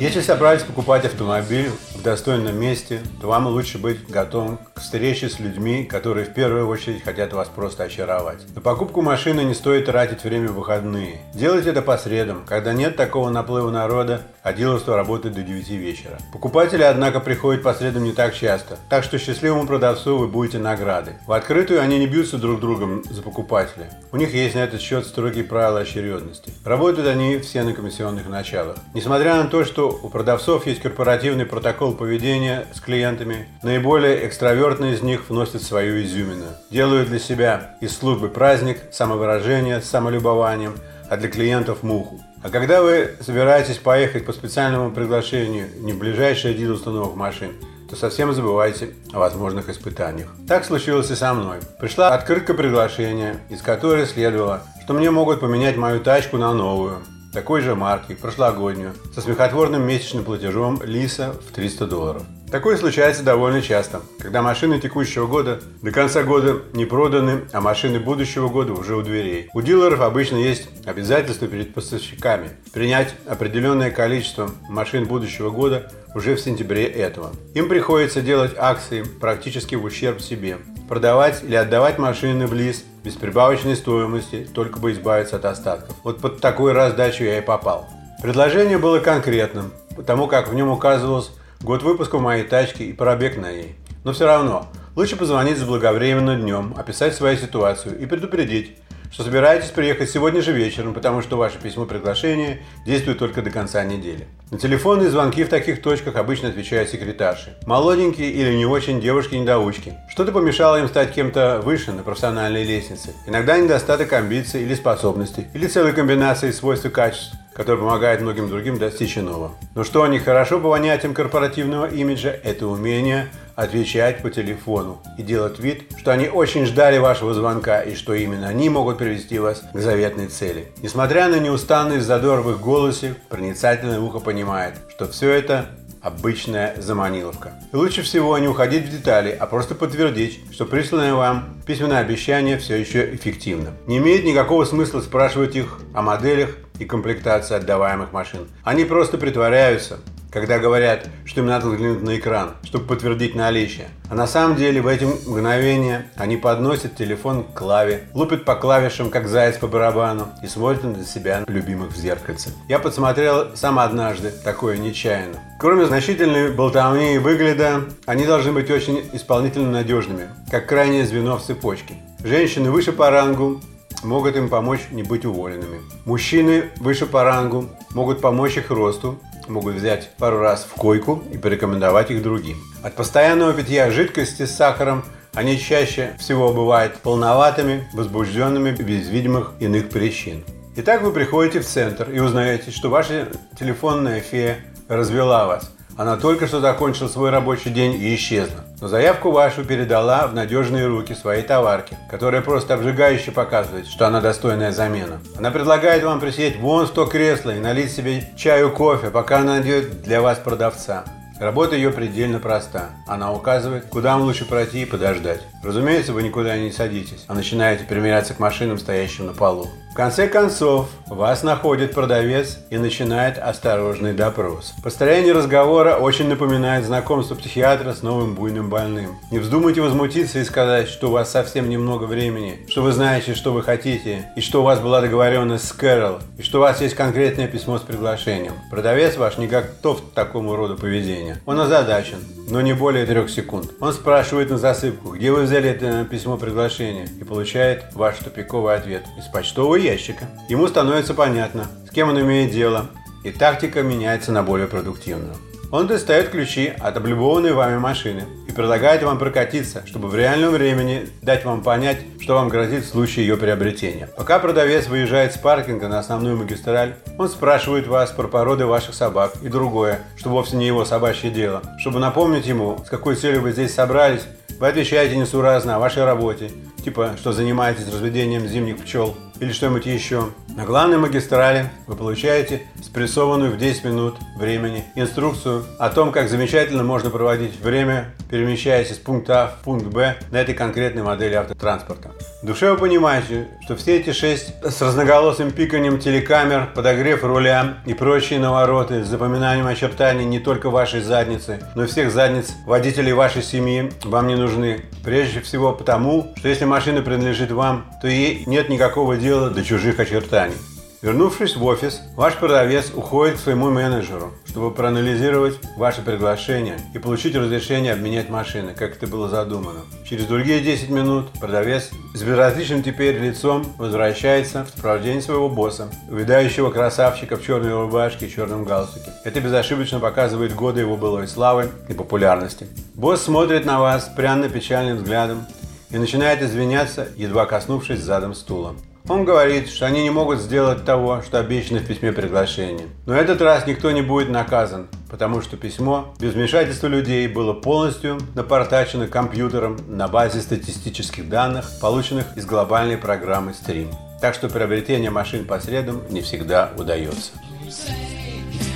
Если собрались покупать автомобиль в достойном месте, то вам лучше быть готовым встрече с людьми, которые в первую очередь хотят вас просто очаровать. На покупку машины не стоит тратить время в выходные. Делайте это по средам, когда нет такого наплыва народа, а дилерство работает до 9 вечера. Покупатели, однако, приходят по средам не так часто, так что счастливому продавцу вы будете наградой. В открытую они не бьются друг другом за покупателя. У них есть на этот счет строгие правила очередности. Работают они все на комиссионных началах. Несмотря на то, что у продавцов есть корпоративный протокол поведения с клиентами, наиболее экстравертные из них вносят свою изюмину. Делают для себя из службы праздник, самовыражение самолюбованием, а для клиентов муху. А когда вы собираетесь поехать по специальному приглашению не в ближайшее дилерство новых машин, то совсем забывайте о возможных испытаниях. Так случилось и со мной. Пришла открытка приглашения, из которой следовало, что мне могут поменять мою тачку на новую, такой же марки, прошлогоднюю, со смехотворным месячным платежом лиса в 300 долларов. Такое случается довольно часто, когда машины текущего года до конца года не проданы, а машины будущего года уже у дверей. У дилеров обычно есть обязательство перед поставщиками принять определенное количество машин будущего года уже в сентябре этого. Им приходится делать акции практически в ущерб себе, продавать или отдавать машины в лиз без прибавочной стоимости, только бы избавиться от остатков. Вот под такую раздачу я и попал. Предложение было конкретным, потому как в нем указывалось год выпуска моей тачки и пробег на ней. Но все равно, лучше позвонить заблаговременно днем, описать свою ситуацию и предупредить, что собираетесь приехать сегодня же вечером, потому что ваше письмо приглашения действует только до конца недели. На телефонные звонки в таких точках обычно отвечают секретарши. Молоденькие или не очень девушки-недоучки. Что-то помешало им стать кем-то выше на профессиональной лестнице. Иногда недостаток амбиций или способностей, или целой комбинации свойств и качеств, который помогает многим другим достичь иного. Но что они хорошо по понятиям корпоративного имиджа, это умение отвечать по телефону и делать вид, что они очень ждали вашего звонка и что именно они могут привести вас к заветной цели. Несмотря на неустанный задор в их голосе, проницательное ухо понимает, что все это обычная заманиловка. И лучше всего не уходить в детали, а просто подтвердить, что присланное вам письменное обещание все еще эффективно. Не имеет никакого смысла спрашивать их о моделях и комплектации отдаваемых машин. Они просто притворяются, когда говорят, что им надо взглянуть на экран, чтобы подтвердить наличие. А на самом деле в эти мгновения они подносят телефон к клаве, лупят по клавишам, как заяц по барабану, и смотрят на себя любимых в зеркальце. Я подсмотрел сам однажды такое нечаянно. Кроме значительной болтовни и выгляда, они должны быть очень исполнительно надежными, как крайнее звено в цепочке. Женщины выше по рангу могут им помочь не быть уволенными. Мужчины выше по рангу могут помочь их росту, могут взять пару раз в койку и порекомендовать их другим. От постоянного питья жидкости с сахаром они чаще всего бывают полноватыми, возбужденными без видимых иных причин. Итак, вы приходите в центр и узнаете, что ваша телефонная фея развела вас – она только что закончила свой рабочий день и исчезла. Но заявку вашу передала в надежные руки своей товарки, которая просто обжигающе показывает, что она достойная замена. Она предлагает вам присесть вон в то кресло и налить себе чаю, кофе, пока она найдет для вас продавца. Работа ее предельно проста. Она указывает, куда вам лучше пройти и подождать. Разумеется, вы никуда не садитесь, а начинаете примиряться к машинам, стоящим на полу. В конце концов, вас находит продавец и начинает осторожный допрос. Построение разговора очень напоминает знакомство психиатра с новым буйным больным. Не вздумайте возмутиться и сказать, что у вас совсем немного времени, что вы знаете, что вы хотите, и что у вас была договоренность с Кэрол, и что у вас есть конкретное письмо с приглашением. Продавец ваш не готов к такому роду поведения. Он озадачен, но не более трех секунд. Он спрашивает на засыпку, где вы взяли это письмо приглашения, и получает ваш тупиковый ответ из почтового ящика. Ему становится понятно, с кем он имеет дело, и тактика меняется на более продуктивную. Он достает ключи от облюбованной вами машины и предлагает вам прокатиться, чтобы в реальном времени дать вам понять, что вам грозит в случае ее приобретения. Пока продавец выезжает с паркинга на основную магистраль, он спрашивает вас про породы ваших собак и другое, что вовсе не его собачье дело. Чтобы напомнить ему, с какой целью вы здесь собрались, вы отвечаете несуразно о вашей работе, типа, что занимаетесь разведением зимних пчел или что-нибудь еще. На главной магистрали вы получаете спрессованную в 10 минут времени инструкцию о том, как замечательно можно проводить время, перемещаясь из пункта А в пункт Б на этой конкретной модели автотранспорта. Душе вы понимаете, что все эти шесть с разноголосым пиканием телекамер, подогрев руля и прочие навороты с запоминанием очертаний не только вашей задницы, но и всех задниц водителей вашей семьи вам не нужны. Прежде всего потому, что если машина принадлежит вам, то ей нет никакого дела до чужих очертаний. Вернувшись в офис, ваш продавец уходит к своему менеджеру, чтобы проанализировать ваше приглашение и получить разрешение обменять машины, как это было задумано. Через другие 10 минут продавец с безразличным теперь лицом возвращается в сопровождении своего босса, увядающего красавчика в черной рубашке и черном галстуке. Это безошибочно показывает годы его былой славы и популярности. Босс смотрит на вас пряно-печальным взглядом и начинает извиняться, едва коснувшись задом стула. Он говорит, что они не могут сделать того, что обещано в письме приглашения. Но этот раз никто не будет наказан, потому что письмо без вмешательства людей было полностью напортачено компьютером на базе статистических данных, полученных из глобальной программы Stream. Так что приобретение машин по средам не всегда удается.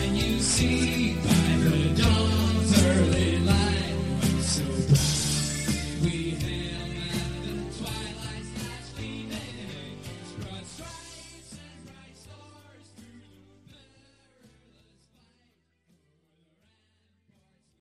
Can you see